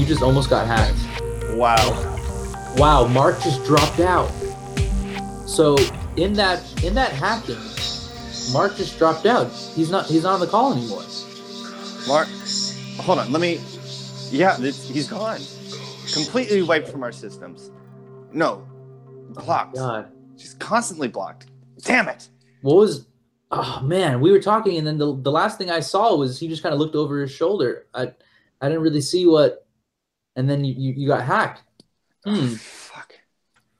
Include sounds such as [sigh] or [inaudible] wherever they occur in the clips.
you, just almost got hacked. Wow. Wow, Mark just dropped out. So in that in that hacking, Mark just dropped out. He's not he's not on the call anymore. Mark, hold on. Let me. Yeah, he's gone. Completely wiped from our systems. No, blocked. God, Just constantly blocked. Damn it. what was? Oh man, we were talking, and then the the last thing I saw was he just kind of looked over his shoulder. I I didn't really see what, and then you you, you got hacked. Hmm. Fuck.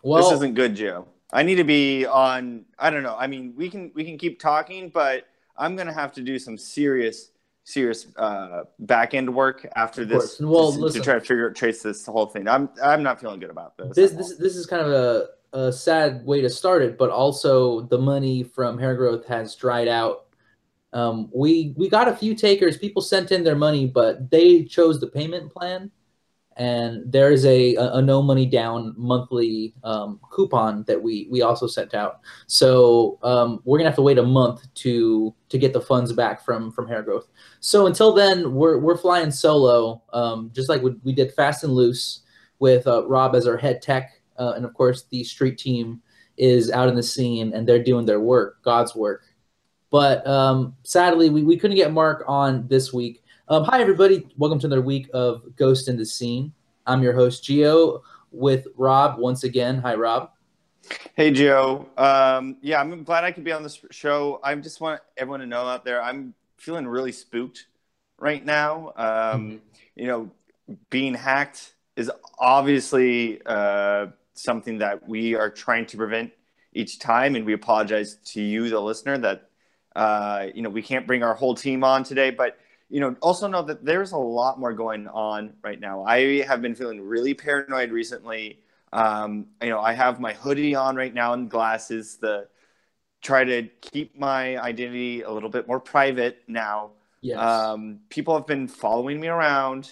Well, this isn't good, Joe. I need to be on. I don't know. I mean, we can we can keep talking, but I'm gonna have to do some serious serious uh, back end work after this. Well, to, to try to figure trace this whole thing. I'm I'm not feeling good about this. this this this is kind of a, a sad way to start it, but also the money from hair growth has dried out. Um, we we got a few takers. People sent in their money, but they chose the payment plan, and there is a, a, no money down monthly um, coupon that we we also sent out. So um, we're gonna have to wait a month to to get the funds back from from hair growth. So until then, we're we're flying solo, um, just like we, we did fast and loose with uh, Rob as our head tech, uh, and of course the street team is out in the scene and they're doing their work, God's work. But um, sadly, we, we couldn't get Mark on this week. Um, hi everybody, welcome to another week of Ghost in the Scene. I'm your host Gio with Rob once again. Hi Rob. Hey Joe. Um, yeah, I'm glad I could be on this show. I just want everyone to know out there, I'm feeling really spooked right now. Um, You know, being hacked is obviously uh, something that we are trying to prevent each time, and we apologize to you, the listener, that uh, you know we can't bring our whole team on today, but you know also know that there's a lot more going on right now. I have been feeling really paranoid recently. Um, you know, I have my hoodie on right now and glasses. The try to keep my identity a little bit more private now. Yes. Um, people have been following me around.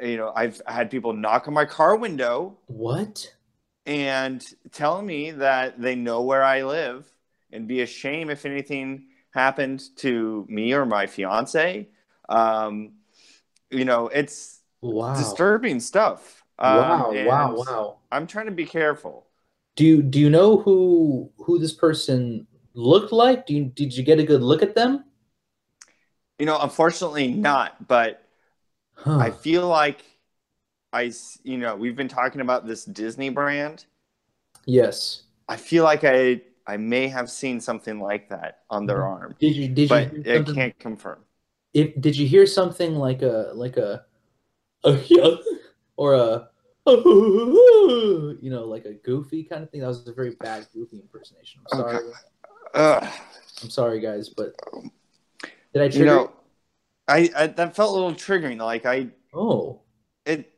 You know, I've had people knock on my car window what? and tell me that they know where I live and be a shame if anything happened to me or my fiance. Um, you know, it's Wow. disturbing stuff. Um, wow. Wow. Wow. I'm trying to be careful. Do you do you know who who this person looked like? Do you did you get a good look at them? You know, unfortunately not, but Huh. I feel like I you know, we've been talking about this Disney brand. yes. I feel like I, I may have seen something like that on their arm, Did you did but you I can't confirm. If did you hear something like a like a a or a [laughs] you know like a goofy kind of thing? That was a very bad goofy impersonation. I'm sorry. Okay. Ugh. I'm sorry, guys, but did I you trigger? know, I, I that felt a little triggering. Like I, oh, it,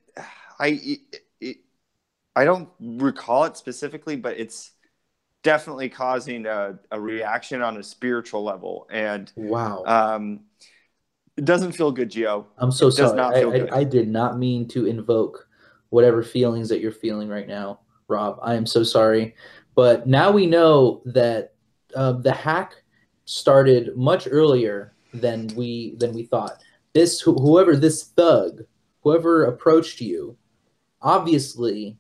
I, it, it, I don't recall it specifically, but it's definitely causing a, a reaction on a spiritual level, and wow. um, it doesn't feel good, Gio. I'm so sorry. I, I. I did not mean to invoke whatever feelings that you're feeling right now, Rob. I am so sorry. But now we know that uh, the hack started much earlier than we than we thought. This wh- whoever this thug, whoever approached you, obviously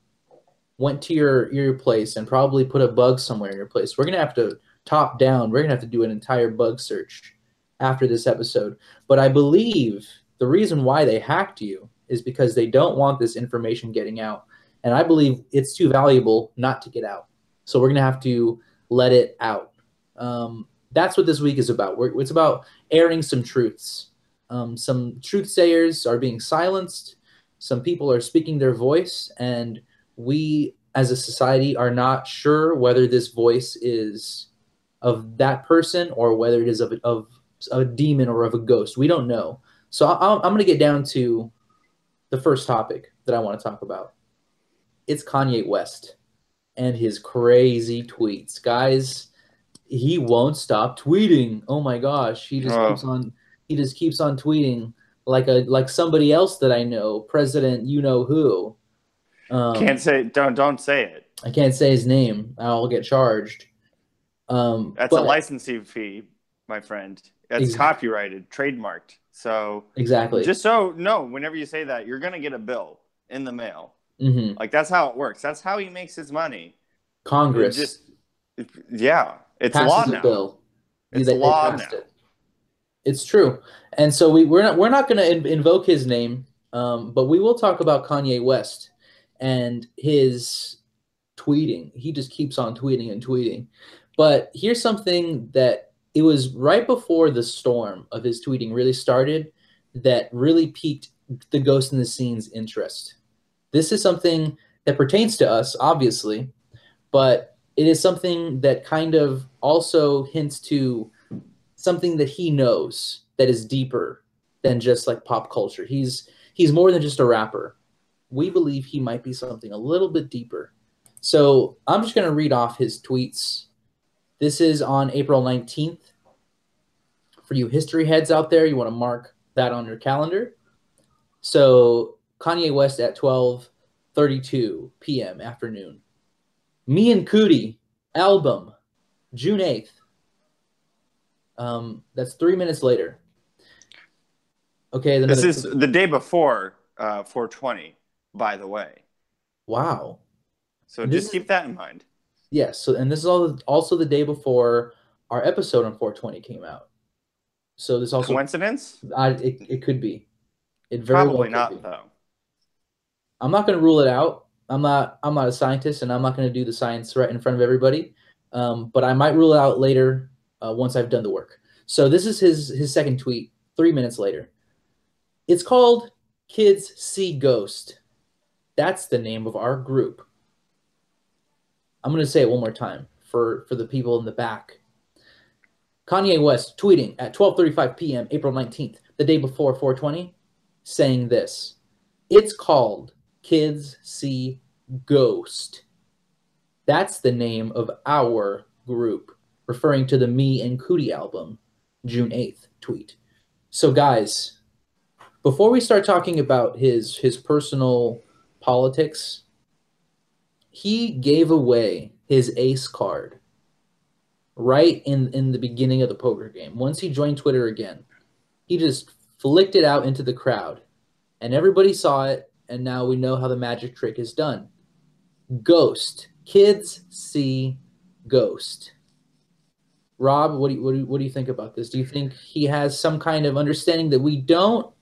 went to your your place and probably put a bug somewhere in your place. We're gonna have to top down. We're gonna have to do an entire bug search after this episode. But I believe the reason why they hacked you is because they don't want this information getting out. And I believe it's too valuable not to get out. So we're going to have to let it out. Um, that's what this week is about. We're, it's about airing some truths. Um, some truth sayers are being silenced. Some people are speaking their voice. And we, as a society, are not sure whether this voice is of that person or whether it is of, of a demon or of a ghost. We don't know. So I, I'm going to get down to the first topic that I want to talk about. It's Kanye West and his crazy tweets. Guys, he won't stop tweeting. Oh my gosh, he just Oh. keeps on he just keeps on tweeting like a like somebody else that I know, President you know who. Um, Can't say don't don't say it. I can't say his name. I'll get charged. Um, That's a licensing fee, my friend. It's Exactly. copyrighted, trademarked. So Exactly. just so no, whenever you say that, you're gonna get a bill in the mail. hmm Like that's how it works. That's how he makes his money. It Congress just yeah, it's passes law a now. bill. It's They- law now. it. It's true, and so we we're not we're not going to in, invoke his name, um, but we will talk about Kanye West and his tweeting. He just keeps on tweeting and tweeting. But here's something that it was right before the storm of his tweeting really started that really piqued the Ghost in the Scene's interest. This is something that pertains to us, obviously, but it is something that kind of also hints to something that he knows that is deeper than just like pop culture. He's he's more than just a rapper. We believe he might be something a little bit deeper. So I'm just gonna read off his tweets. This is on April 19th. For you history heads out there, you want to mark that on your calendar. So Kanye West at 12:32 p.m. afternoon. Me and Cudi album, June 8th. Um, that's three minutes later. Okay, This is the day before uh, 420, by the way. wow. So This just is- keep that in mind. Yes. So, and this is all also the day before our episode on 420 came out. So this also, Coincidence? I, it, it could be. It very well Probably could not, be. though. I'm not going to rule it out. I'm not. I'm not a scientist, and I'm not going to do the science right in front of everybody. Um, but I might rule it out later uh, once I've done the work. So this is his his second tweet. Three minutes later, it's called "Kids See Ghost." That's the name of our group. I'm going to say it one more time for for the people in the back. Kanye West tweeting at 12:35 p.m. April 19th, the day before 420, saying this. It's called Kids See Ghost. That's the name of our group, referring to the Me and Cudi album, June 8th tweet. So, guys, before we start talking about his his personal politics, he gave away his ace card right in in the beginning of the poker game. Once he joined Twitter again, he just flicked it out into the crowd and everybody saw it. And now we know how the magic trick is done. Ghost. Kids see ghost. Rob what do you, what do you, what do you think about this? Do you think he has some kind of understanding that we don't?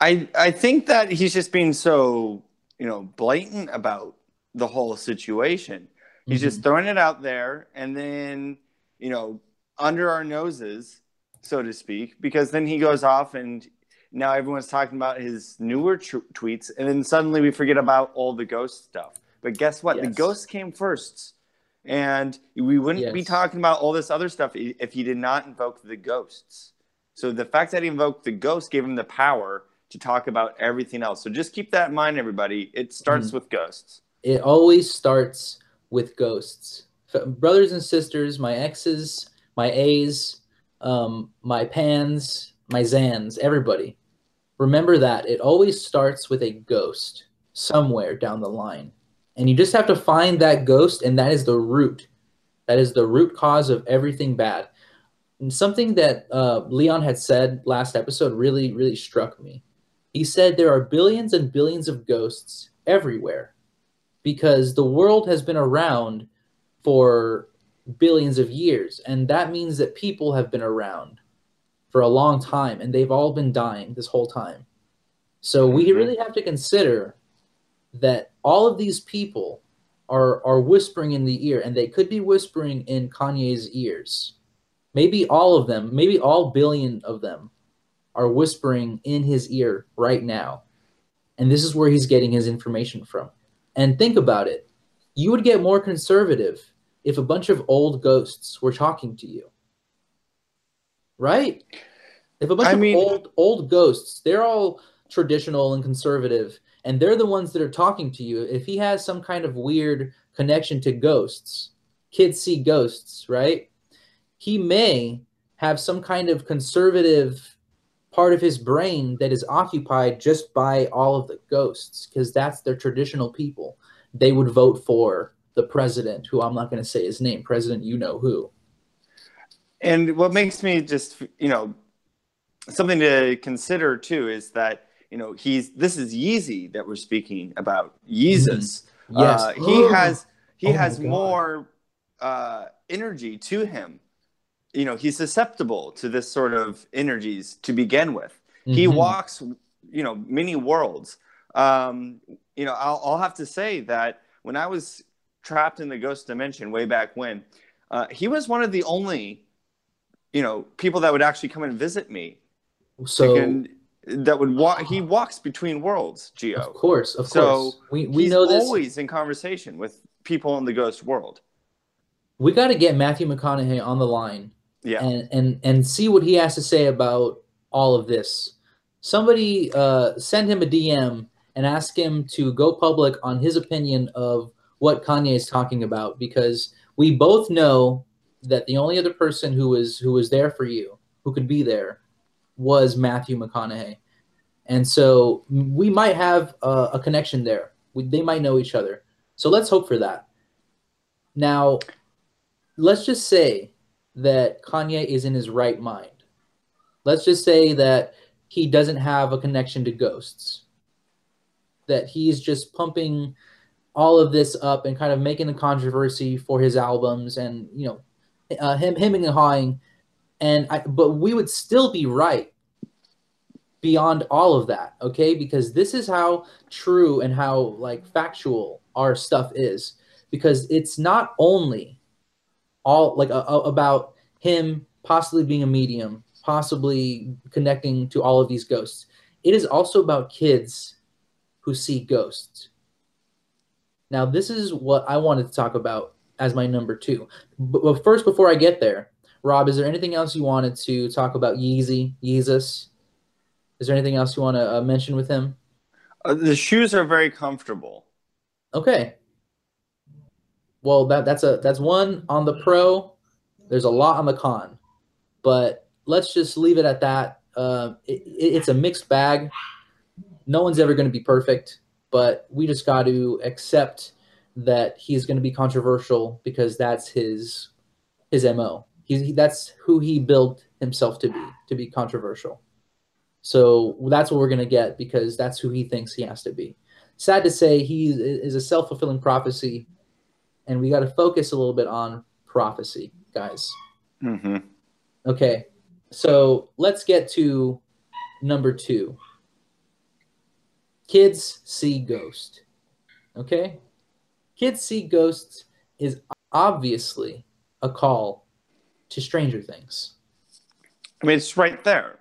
I I think that he's just being so you know blatant about the whole situation. He's just mm-hmm. throwing it out there, and then you know under our noses, so to speak, because then he goes off and now everyone's talking about his newer tr- tweets, and then suddenly we forget about all the ghost stuff. But guess what? The Yes. ghost came first, and we wouldn't be talking about all this other stuff if he did not invoke the ghosts. So the fact that he invoked the ghost gave him the power to talk about everything else. So just keep that in mind, everybody. It starts Mm-hmm. with ghosts. it always starts with ghosts brothers and sisters my exes my a's um, my pans my zans everybody remember that it always starts with a ghost somewhere down the line and you just have to find that ghost and that is the root that is the root cause of everything bad and something that uh, leon had said last episode really really struck me he said there are billions and billions of ghosts everywhere because the world has been around for billions of years. And that means that people have been around for a long time and they've all been dying this whole time. So we Mhm. really have to consider that all of these people are are whispering in the ear and they could be whispering in Kanye's ears. Maybe all of them maybe all billion of them are whispering in his ear right now and this is where he's getting his information from and think about it. You would get more conservative if a bunch of old ghosts were talking to you. Right? If a bunch I of mean- old old ghosts, they're all traditional and conservative and they're the ones that are talking to you. If he has some kind of weird connection to ghosts, kids see ghosts, right? He may have some kind of conservative part of his brain that is occupied just by all of the ghosts because that's their traditional people. They would vote for the president, who I'm not going to say his name, President, you know who. And what makes me just, you know, something to consider too is that, you know, he's this is Yeezy that we're speaking about. Yeezus. Mm-hmm. Yes. Uh, he has he Oh has more uh, energy to him. You know, he's susceptible to this sort of energies to begin with. He Mhm. walks, you know, many worlds. Um, you know, I'll, I'll have to say that when I was trapped in the ghost dimension way back when, uh, he was one of the only, you know, people that would actually come and visit me. So and that would walk. He [sighs] walks between worlds, Gio of course, of So, course, we we know this. He's always in conversation with people in the ghost world. we got to get Matthew McConaughey on the line Yeah. and and and see what he has to say about all of this. Somebody uh, send him a DM and ask him to go public on his opinion of what Kanye is talking about because we both know that the only other person who was who was there for you, who could be there, was Matthew McConaughey, and so we might have a, a connection there. We, they might know each other. So let's hope for that. Now, let's just say that Kanye is in his right mind. Let's just say that he doesn't have a connection to ghosts. That he's just pumping all of this up and kind of making the controversy for his albums and you know uh, him him and hawing and I, but we would still be right beyond all of that okay because this is how true and how like factual our stuff is because it's not only all like uh, about him possibly being a medium possibly connecting to all of these ghosts. It is also about kids who see ghosts. Now this is what i wanted to talk about as my number two. But, but first before i get there rob is there anything else you wanted to talk about yeezy yeezus? Is there anything else you want to uh, mention with him? Uh, the shoes are very comfortable. Okay. Well, that that's a that's one on the pro. There's a lot on the con, but let's just leave it at that. Uh, it, it- it's a mixed bag. No one's ever going to be perfect, but we just got to accept that he's going to be controversial because that's his his mo. He's he, that's who he built himself to be to be controversial. So that's what we're going to get because that's who he thinks he has to be sad to say he is a self-fulfilling prophecy and we got to focus a little bit on prophecy guys hmm okay so let's get to number two kids see ghost okay kids see ghosts is obviously a call to stranger things I mean, it's right there.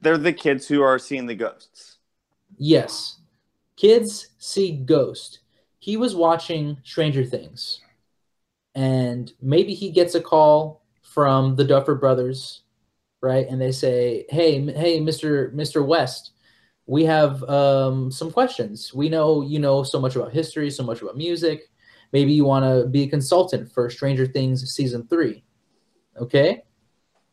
They're the kids who are seeing the ghosts. Yes. Kids see Ghost. He was watching Stranger Things. And maybe he gets a call from the Duffer brothers, right? And they say, "Hey, m- hey, Mr. Mr. West, we have um, some questions. We know you know so much about history, so much about music. Maybe you want to be a consultant for Stranger Things season 3." Okay?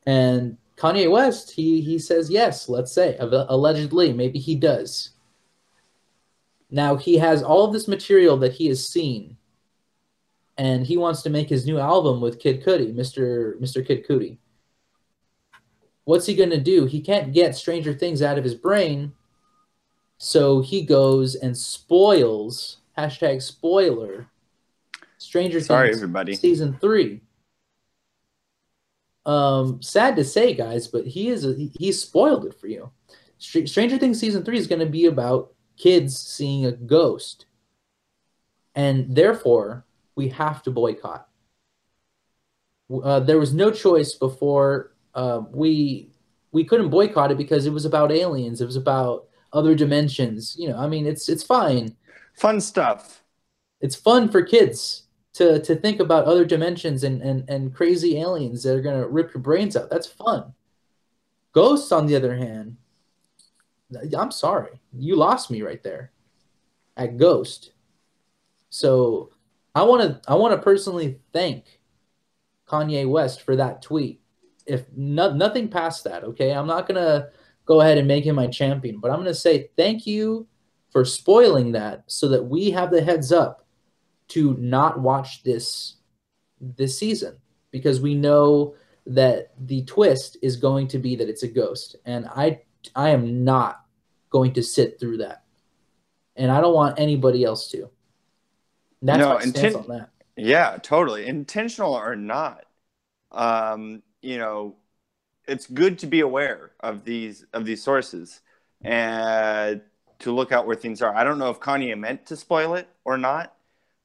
And Kanye West, he he says yes, let's say. Allegedly, maybe he does. Now he has all of this material that he has seen, and he wants to make his new album with Kid Cudi, Mr. Mr. Kid Cudi. What's he gonna do? He can't get Stranger Things out of his brain, so he goes and spoils hashtag spoiler Stranger Sorry, Things everybody. season three. Um, sad to say, guys, but he is a, he, spoiled it for you. Str- Stranger Things season three is going to be about kids seeing a ghost, and therefore we have to boycott. Uh, there was no choice before uh, we we couldn't boycott it because it was about aliens. It was about other dimensions. You know, I mean, it's it's fine Fun stuff. it's fun for kids to to think about other dimensions and and, and crazy aliens that are gonna rip your brains out. That's fun. Ghosts, on the other hand, I'm sorry, you lost me right there at Ghost. So I want to I want to personally thank Kanye West for that tweet. If no, nothing past that, okay, I'm not gonna go ahead and make him my champion, but I'm gonna say thank you for spoiling that so that we have the heads up to not watch this this season because we know that the twist is going to be that it's a ghost, and I I am not going to sit through that, and I don't want anybody else to. That's No, my inten- on that. Yeah, totally. Intentional or not, um, you know, it's good to be aware of these of these sources and to look out where things are. I don't know if Kanye meant to spoil it or not,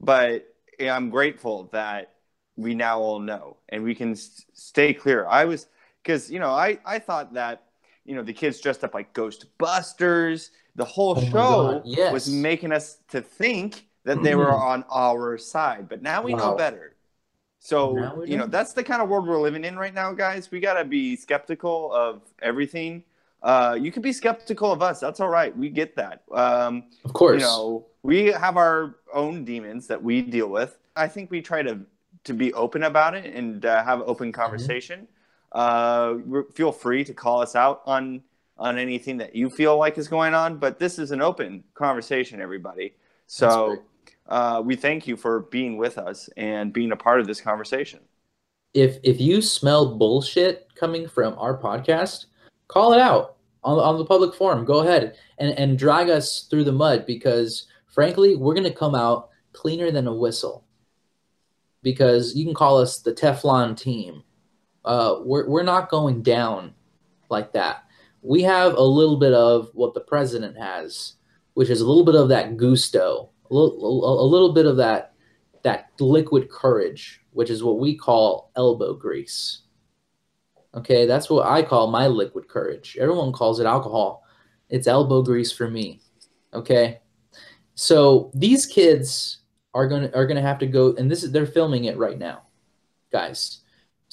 but I'm grateful that we now all know and we can s- stay clear. I was because you know I I thought that you know the kids dressed up like Ghostbusters. The whole Oh show yes. was making us to think that they were on our side, but now we know better. So we you know know. that's the kind of world we're living in right now, guys. We got to be skeptical of everything. Uh, you can be skeptical of us. That's all right. We get that. Um, Of course. you know, we have our own demons that we deal with. I think we try to to be open about it and uh, have open Mm-hmm. Conversation. Uh, feel free to call us out on on anything that you feel like is going on. But this is an open conversation, everybody. So uh, we thank you for being with us and being a part of this conversation. if if you smell bullshit coming from our podcast, call it out on, on the public forum. Go ahead and, and drag us through the mud because frankly, we're gonna come out cleaner than a whistle. Because you can call us the Teflon team. Uh, we're we're not going down like that. We have a little bit of what the president has, which is a little bit of that gusto, a little, a little bit of that that liquid courage, which is what we call elbow grease. Okay, that's what I call my liquid courage. Everyone calls it alcohol. It's elbow grease for me. Okay, so these kids are gonna are gonna have to go, and this is they're filming it right now, guys.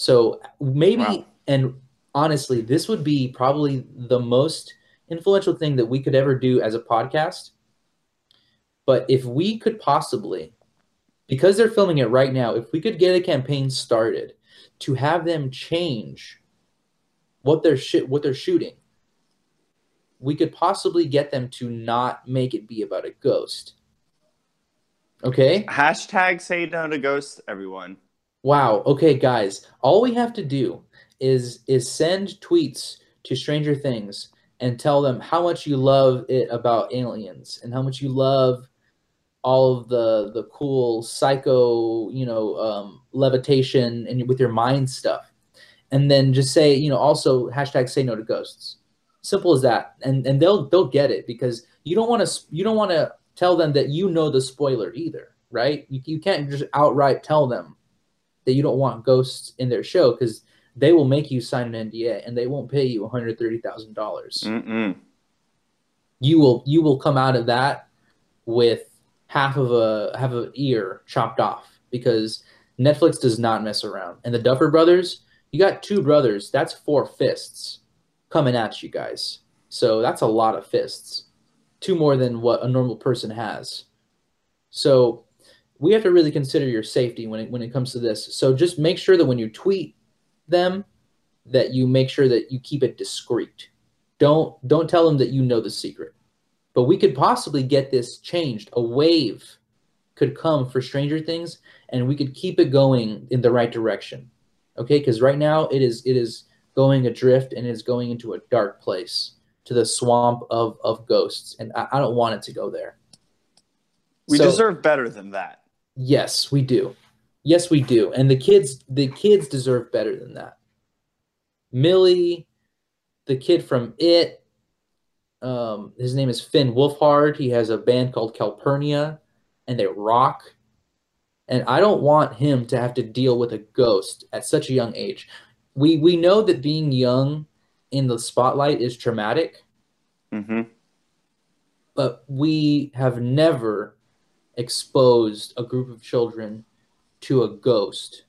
So maybe Wow. and honestly, this would be probably the most influential thing that we could ever do as a podcast. But if we could possibly because they're filming it right now, if we could get a campaign started to have them change what they're sh- what they're shooting, we could possibly get them to not make it be about a ghost. Okay? Hashtag say no to ghosts, everyone. Wow. Okay, guys. All we have to do is is send tweets to Stranger Things and tell them how much you love it about aliens and how much you love all of the the cool psycho, you know, um, levitation and with your mind stuff, and then just say, you know, also hashtag say no to ghosts. Simple as that, and and they'll they'll get it because you don't want to you don't want to tell them that you know the spoiler either, right? You you can't just outright tell them that you don't want ghosts in their show because they will make you sign an NDA and they won't pay you one hundred thirty thousand dollars. You will you will come out of that with half of a half of an ear chopped off because Netflix does not mess around. And the Duffer Brothers, you got two brothers. That's four fists coming at you guys. So that's a lot of fists, two more than what a normal person has. So we have to really consider your safety when it when it comes to this. So just make sure that when you tweet them, that you make sure that you keep it discreet. Don't don't tell them that you know the secret. But we could possibly get this changed. A wave could come for Stranger Things, and we could keep it going in the right direction. Okay, because right now it is it is going adrift and it's going into a dark place to the swamp of of ghosts, and I, I don't want it to go there. We So- deserve better than that. Yes, we do. Yes, we do. And the kids, the kids deserve better than that. Millie, the kid from It, um, his name is Finn Wolfhard. He has a band called Calpurnia, and they rock. And I don't want him to have to deal with a ghost at such a young age. We we know that being young in the spotlight is traumatic, Mm-hmm. but we have never exposed a group of children to a ghost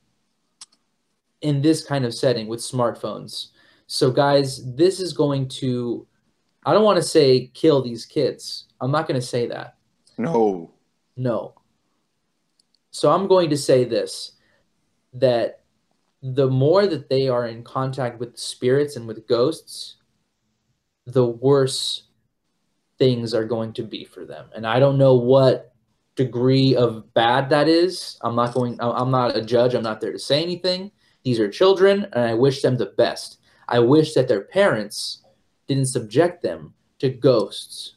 in this kind of setting with smartphones. So, guys, this is going to, I don't want to say kill these kids. I'm not going to say that. No. No. So, I'm going to say this that the more that they are in contact with spirits and with ghosts, the worse things are going to be for them. And I don't know what degree of bad that is. I'm not going, I'm not a judge. I'm not there to say anything. These are children, and I wish them the best. I wish that their parents didn't subject them to ghosts.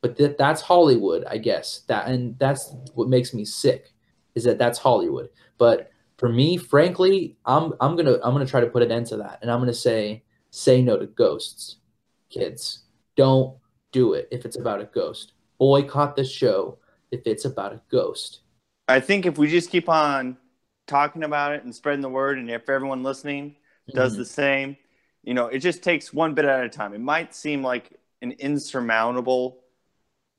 But that that's Hollywood, I guess. That and that's what makes me sick is that that's Hollywood. But for me, frankly, I'm I'm gonna I'm gonna try to put an end to that, and I'm gonna say say no to ghosts, kids. Don't do it if it's about a ghost. Boycott the show if it's about a ghost. I think if we just keep on talking about it and spreading the word, and if everyone listening does Mhm. the same, you know, it just takes one bit at a time. It might seem like an insurmountable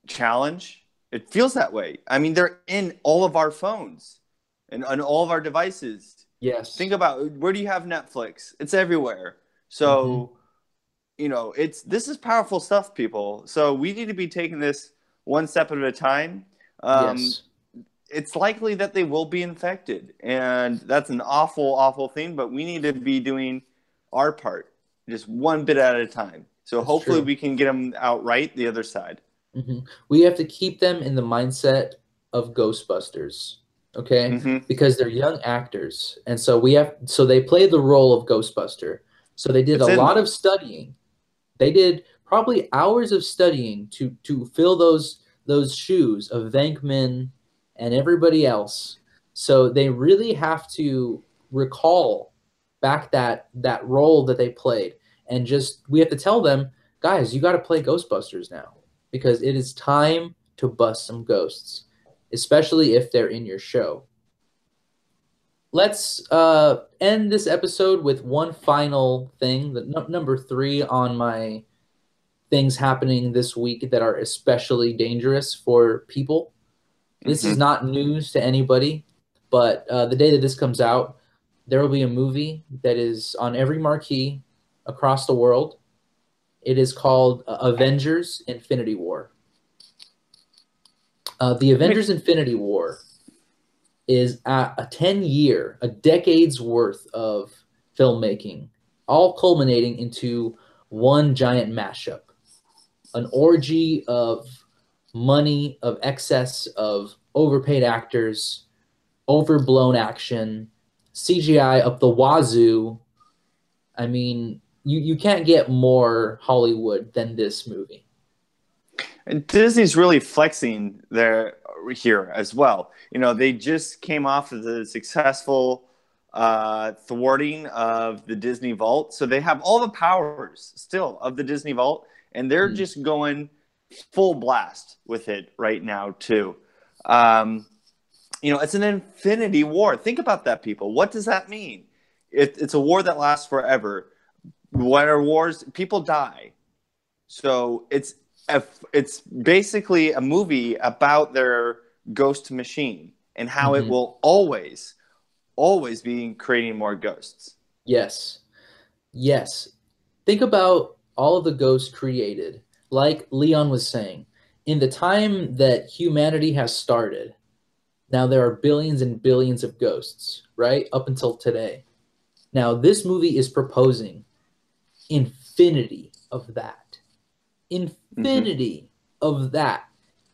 challenge. It feels that way. I mean, they're in all of our phones and on all of our devices. Yes. Think about where do you have Netflix? It's everywhere. So, you know, it's this is powerful stuff, people. So we need to be taking this one step at a time. Um, yes. It's likely that they will be infected, and that's an awful, awful thing. But we need to be doing our part, just one bit at a time. So That's hopefully true. we can get them out right the other side. hmm We have to keep them in the mindset of Ghostbusters, okay? Mhm. Because they're young actors, and so we have so they played the role of Ghostbuster. So they did It's a in lot of studying. They did probably hours of studying to to fill those those shoes of Venkman and everybody else. So they really have to recall back that that role that they played and just we have to tell them, guys, you got to play Ghostbusters now because it is time to bust some ghosts, especially if they're in your show. Let's uh, end this episode with one final thing. The num- number three on my things happening this week that are especially dangerous for people. This is not news to anybody, but uh, the day that this comes out, there will be a movie that is on every marquee across the world. It is called uh, Avengers Infinity War. Uh, the Avengers Infinity War is a, a 10 year, a decade's worth of filmmaking, all culminating into one giant mashup. An orgy of money, of excess, of overpaid actors, overblown action, CGI up the wazoo. I mean, you, you can't get more Hollywood than this movie. And Disney's really flexing there here as well. You know, they just came off of the successful uh, thwarting of the Disney Vault, so they have all the powers still of the Disney Vault, and they're Mm. just going full blast with it right now too. Um, you know, it's an infinity war. Think about that, people. What does that mean? It, it's a war that lasts forever. When are wars? People die. So it's a, it's basically a movie about their ghost machine and how Mhm. it will always, always be creating more ghosts. Yes. Yes. Think about all of the ghosts created. Like Leon was saying, in the time that humanity has started, now there are billions and billions of ghosts, right? Up until today. Now, this movie is proposing infinity of that. Infinity mm-hmm. of that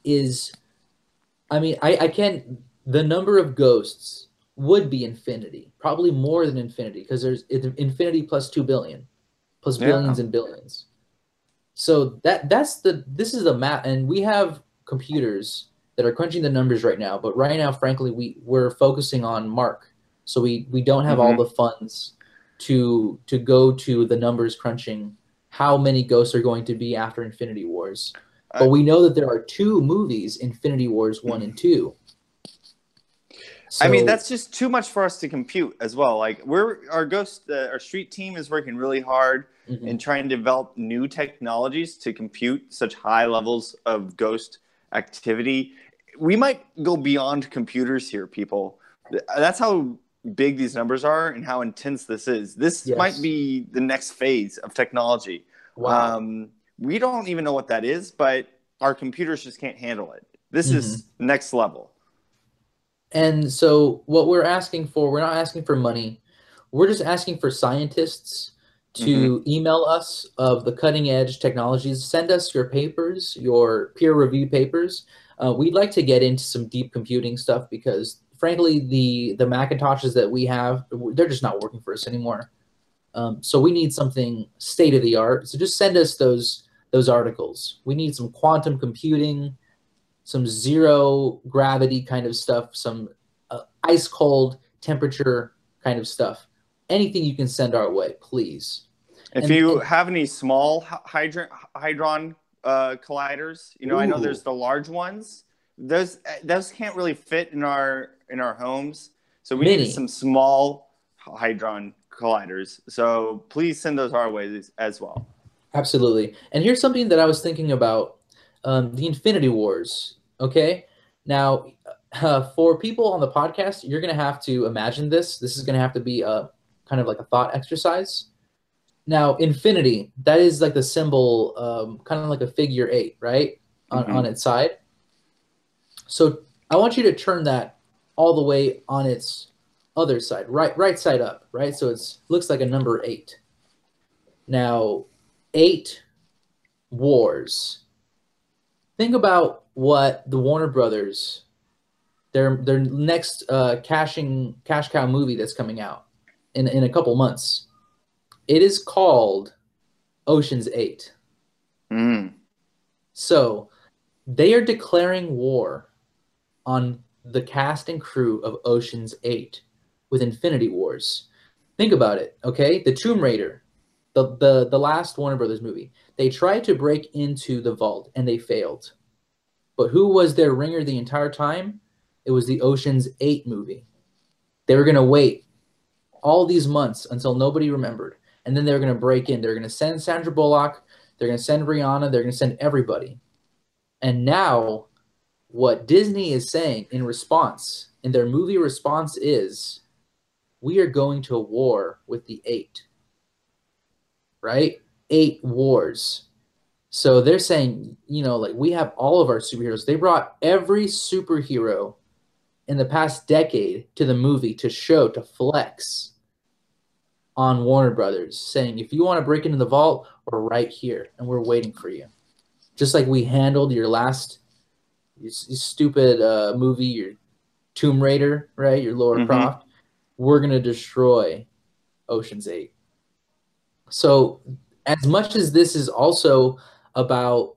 is, I mean, I, I can't, the number of ghosts would be infinity, probably more than infinity, because there's infinity plus two billion, plus Yeah. billions and billions. So that that's the this is the map, and we have computers that are crunching the numbers right now. But right now, frankly, we we're focusing on Mark, so we we don't have all the funds to to go to the numbers crunching. How many ghosts are going to be after Infinity Wars? But we know that there are two movies, Infinity Wars one and two. I mean, that's just too much for us to compute as well. Like we're our ghost, uh, our street team is working really hard Mhm. in trying to develop new technologies to compute such high levels of ghost activity. We might go beyond computers here, people. That's how big these numbers are and how intense this is. This Yes. might be the next phase of technology. wow. Um, we don't even know what that is, but our computers just can't handle it. This is Mm-hmm. next level. And so, what we're asking for, we're not asking for money. We're just asking for scientists to email us of the cutting edge technologies. Send us your papers, your peer review papers. Uh, we'd like to get into some deep computing stuff because frankly, the the Macintoshes that we have, they're just not working for us anymore. Um, so we need something state of the art. So just send us those those articles. We need some quantum computing, some zero gravity kind of stuff, some uh, ice cold temperature kind of stuff. Anything you can send our way, please. If And- you and- have any small hydron hydron uh, colliders, you know, I know there's the large ones. Those those can't really fit in our in our homes, so we Mini. need some small hydron colliders. So please send those our way as, well. Absolutely. And here's something that I was thinking about um, the Infinity Wars. Okay. Now, uh, for people on the podcast, you're going to have to imagine this. This is going to have to be a kind of like a thought exercise. Now, infinity, that is like the symbol, um, kind of like a figure eight, right? On, Mhm. on its side. So I want you to turn that all the way on its other side, right, right side up, right? So it's looks like a number eight. Now, eight wars. Think about what the Warner Brothers, their their next uh, cashing cash cow movie that's coming out in in a couple months. It is called Ocean's Eight. Mm. So they are declaring war on the cast and crew of Ocean's Eight with Infinity Wars. Think about it, okay? The Tomb Raider, the, the, the last Warner Brothers movie, they tried to break into the vault and they failed. But who was their ringer the entire time? It was the Ocean's Eight movie. They were going to wait all these months until nobody remembered. And then they're going to break in. They're going to send Sandra Bullock. They're going to send Rihanna. They're going to send everybody. And now, what Disney is saying in response, in their movie response, is we are going to war with the eight. Right? Eight wars. So they're saying, you know, like we have all of our superheroes. They brought every superhero in the past decade to the movie to show, to flex on Warner Brothers, saying, if you want to break into the vault, we're right here and we're waiting for you. Just like we handled your last your, your stupid uh, movie, your Tomb Raider, right? Your Laura Mhm. Croft. We're going to destroy Ocean's 8. So, as much as this is also about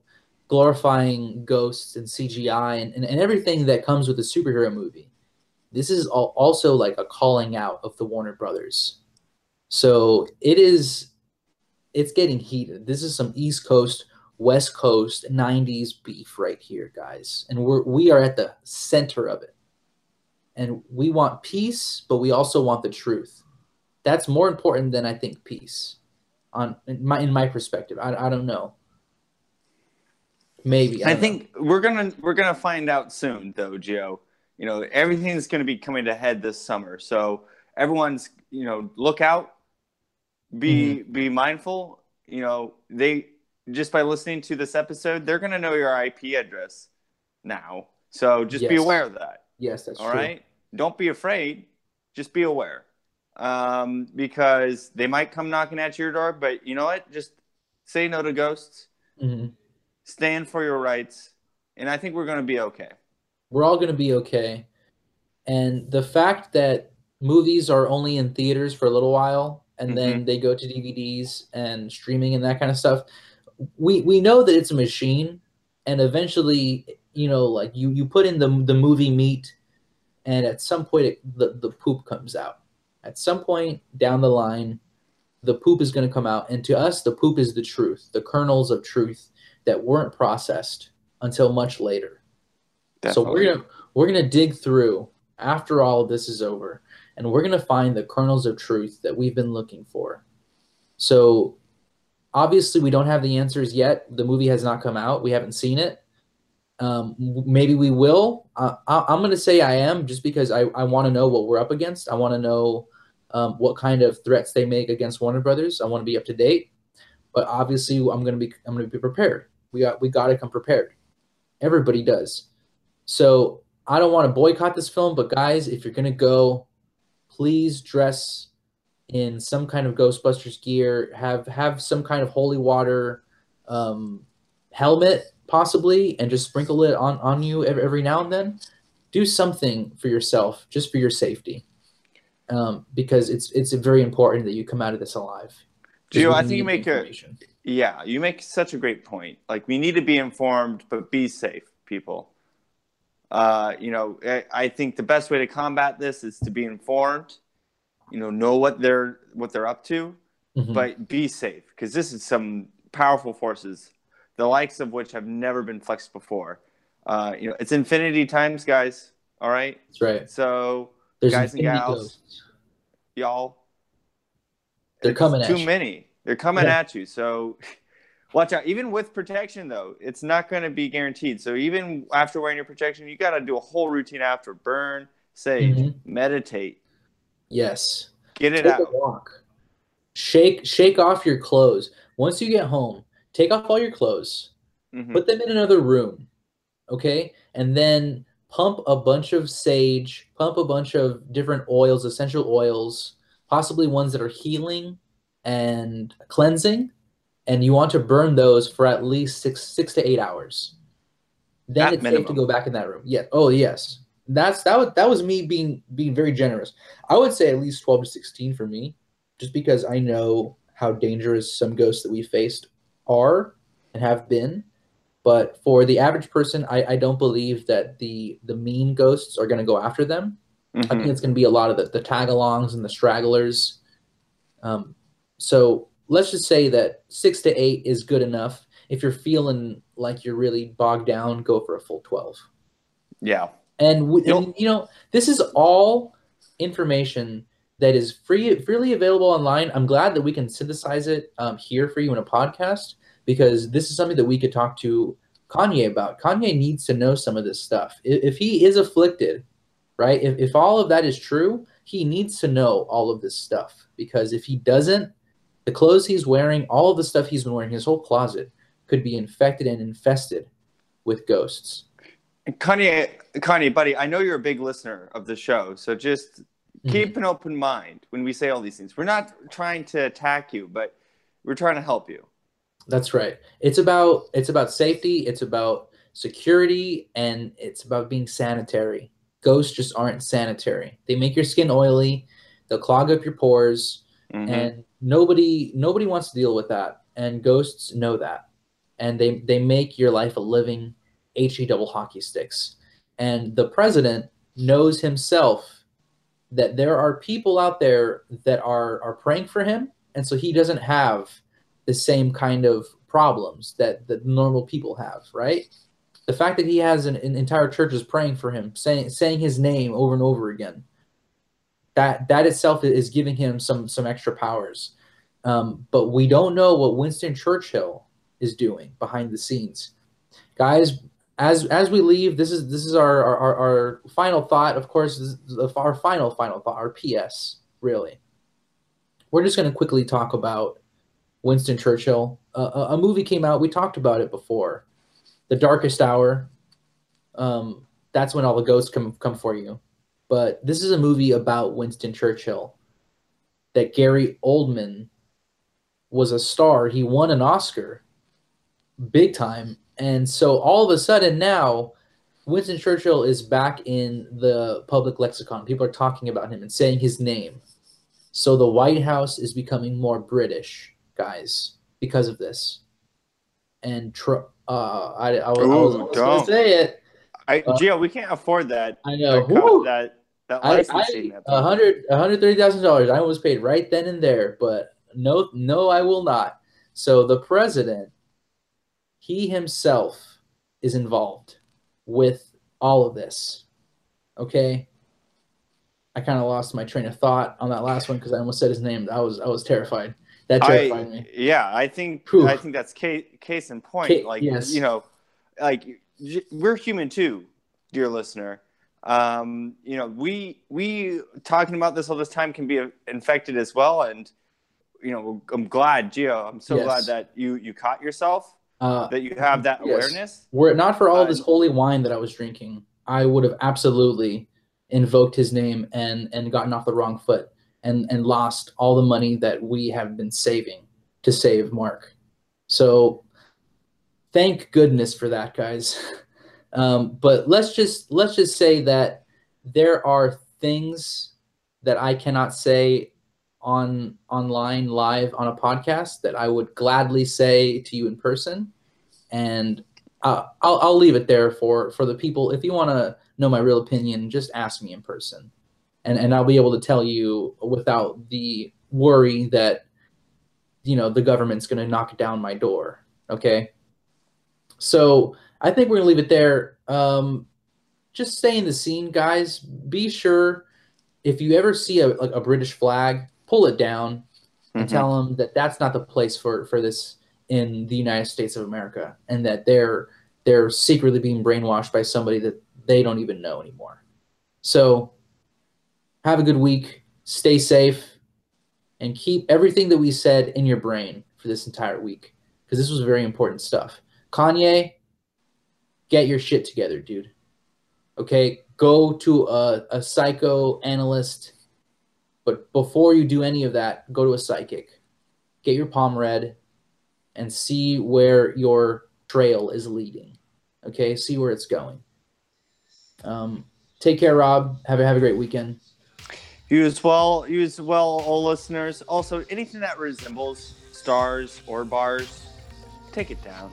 glorifying ghosts and CGI and, and, and everything that comes with a superhero movie, this is al- also like a calling out of the Warner Brothers. So it is, it's getting heated. This is some East Coast, West Coast, 90s beef right here, guys. And we're, we are at the center of it. And we want peace, but we also want the truth. That's more important than I think peace on in my in my perspective. I, I don't know. Maybe I, know. think we're gonna we're gonna find out soon, though, Joe. You know, everything's gonna be coming to head this summer, so everyone's you know look out, be Mm-hmm. be mindful. You know, they just by listening to this episode, they're gonna know your IP address now. So just be aware of that. yes, that's All true. right, don't be afraid. Just be aware, um, because they might come knocking at your door. But you know what? Just say no to ghosts. Mhm. Stand for your rights, and I think we're gonna be okay. We're all gonna be okay. And the fact that movies are only in theaters for a little while and mm-hmm. then they go to DVDs and streaming and that kind of stuff, we we know that it's a machine, and eventually, you know, like you you put in the the movie meat, and at some point it, the the poop comes out. At some point down the line, the poop is going to come out, and to us, the poop is the truth, the kernels of truth that weren't processed until much later. So we're gonna we're gonna dig through after all of this is over, and we're gonna find the kernels of truth that we've been looking for. So obviously we don't have the answers yet. The movie has not come out. We haven't seen it. Um, maybe we will. I, I'm gonna say I am just because I, I want to know what we're up against. I want to know um, what kind of threats they make against Warner Brothers. I want to be up to date. But obviously I'm gonna be I'm gonna be prepared. We got we got to come prepared. Everybody does. So I don't want to boycott this film, but guys, if you're gonna go, please dress in some kind of Ghostbusters gear. Have have some kind of holy water um, helmet, possibly, and just sprinkle it on on you every, now and then. do something for yourself, just for your safety, um, because it's it's very important that you come out of this alive. Gio, I think you make a yeah, you make such a great point. Like we need to be informed, but be safe, people. Uh, you know, I, I think the best way to combat this is to be informed. You know, know what they're what they're up to, mm-hmm. but be safe because this is some powerful forces, the likes of which have never been flexed before. Uh, you know, it's infinity times, guys. All right. That's right. So, There's guys and gals, ghosts. y'all, they're coming too many. They're coming yeah. at you. So [laughs] watch out. Even with protection, though, it's not going to be guaranteed. So even after wearing your protection, you got to do a whole routine after burn, sage, mm-hmm. meditate. Yes. Get it take out. walk. Shake shake off your clothes. Once you get home, take off all your clothes. Mm-hmm. Put them in another room. Okay? And then pump a bunch of sage, pump a bunch of different oils, essential oils, possibly ones that are healing and cleansing, and you want to burn those for at least six six to eight hours. Then at it's minimum. safe to go back in that room. Yeah. Oh yes. That's that was that was me being being very generous. I would say at least twelve to sixteen for me, just because I know how dangerous some ghosts that we faced are and have been. But for the average person, I, I don't believe that the the mean ghosts are going to go after them. Mm-hmm. I think it's going to be a lot of the, the tag-alongs and the stragglers. Um, so let's just say that six to eight is good enough. If you're feeling like you're really bogged down, go for a full 12. Yeah. And, and you know, this is all information that is free, freely available online. I'm glad that we can synthesize it um, here for you in a podcast because this is something that we could talk to Kanye about. Kanye needs to know some of this stuff. If, if he is afflicted, right? If, if all of that is true, he needs to know all of this stuff because if he doesn't, the clothes he's wearing, all of the stuff he's been wearing, his whole closet could be infected and infested with ghosts. Kanye, Kanye, buddy, I know you're a big listener of the show, so just mm-hmm. keep an open mind when we say all these things. We're not trying to attack you, but we're trying to help you. That's right. It's about it's about safety, it's about security, and it's about being sanitary. Ghosts just aren't sanitary. They make your skin oily, they'll clog up your pores, mm-hmm. and nobody nobody wants to deal with that and ghosts know that. And they they make your life a living he double hockey sticks. And the president knows himself that there are people out there that are are praying for him and so he doesn't have the same kind of problems that that normal people have right? The fact that he has an, an entire church is praying for him saying saying his name over and over again that that itself is giving him some some extra powers. Um, but we don't know what Winston Churchill is doing behind the scenes, guys. As as we leave, this is this is our our, our final thought. Of course, our final final thought, our PS. Really, we're just going to quickly talk about Winston Churchill. Uh, a movie came out. We talked about it before. The Darkest Hour. Um, that's when all the ghosts come come for you but this is a movie about Winston Churchill that Gary Oldman was a star. He won an Oscar big time. And so all of a sudden now, Winston Churchill is back in the public lexicon. People are talking about him and saying his name. So the White House is becoming more British, guys, because of this. And tr- uh, I, I, was, I was going to say it. I, uh, Gio, we can't afford that. I know. That, that licensing. A hundred, hundred thirty thousand dollars. I was paid right then and there, but no, no, I will not. So the president, he himself, is involved with all of this. Okay. I kind of lost my train of thought on that last one because I almost said his name. I was I was terrified. That terrified I, me. Yeah, I think Whew. I think that's case case in point. like yes. you know, like we're human too, dear listener. Um, you know, we we talking about this all this time can be infected as well, and you know, I'm glad, Gio. I'm so yes. glad that you you caught yourself, uh, that you have that yes. awareness. Were it not for all uh, this holy wine that I was drinking, I would have absolutely invoked his name and and gotten off the wrong foot and and lost all the money that we have been saving to save Mark. So thank goodness for that, guys. [laughs] Um, but let's just let's just say that there are things that I cannot say on online live on a podcast that I would gladly say to you in person, and uh, I'll I'll leave it there for for the people. If you want to know my real opinion, just ask me in person, and and I'll be able to tell you without the worry that you know the government's going to knock down my door. Okay, so I think we're gonna leave it there. Um, just stay in the scene, guys. Be sure if you ever see a like a British flag, pull it down and Mhm. tell them that that's not the place for for this in the United States of America, and that they're they're secretly being brainwashed by somebody that they don't even know anymore. So have a good week, stay safe, and keep everything that we said in your brain for this entire week because this was very important stuff. Kanye, get your shit together, dude. Okay, go to a, a psychoanalyst, but before you do any of that, go to a psychic. Get your palm read and see where your trail is leading. Okay, see where it's going. Um, take care, Rob. Have a have a great weekend. You as well. You as well, all listeners. Also, anything that resembles stars or bars, take it down.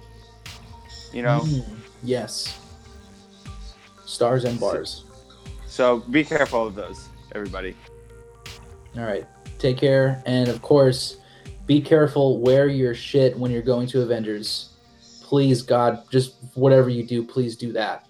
You know. Mm, yes. Stars and bars. So be careful of those, everybody. All right. Take care. And of course, be careful. Wear your shit when you're going to Avengers. Please, God, just whatever you do, please do that.